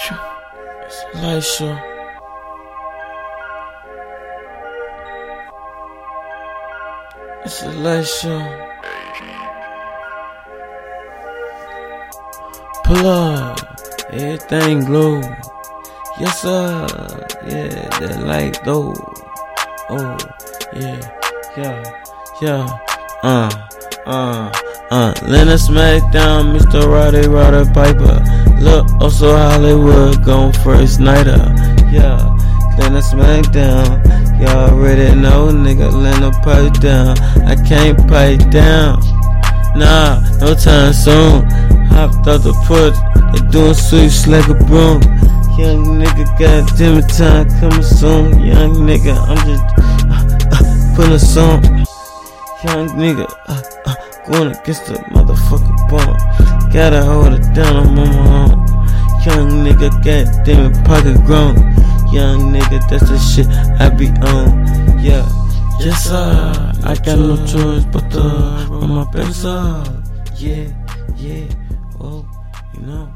It's a light show. It's a light show. Pull up, everything glow. Yes sir, yeah, that light though. Oh, yeah, yeah, yeah. Uh, uh, uh. Leonard Smackdown, Mr. Roddy Roddy Piper. Look, also Hollywood, gone first nighter. Yeah, then I smack down. Y'all already know, nigga, Leonard pipe down. I can't pipe down. Nah, no time soon. Hopped out the foot, they doing sweeps like a broom. Young nigga, goddamn it, time coming soon. Young nigga, I'm just uh, uh, putting a song. Young nigga, uh, uh, going against the motherfucking bump. Gotta hold it down, I'm on my own. Nigga, goddamn pocket grown. Young nigga, that's the shit I be on. Yeah. Yes, sir. I got no choice but to run my up. Yeah, yeah. Oh, you know.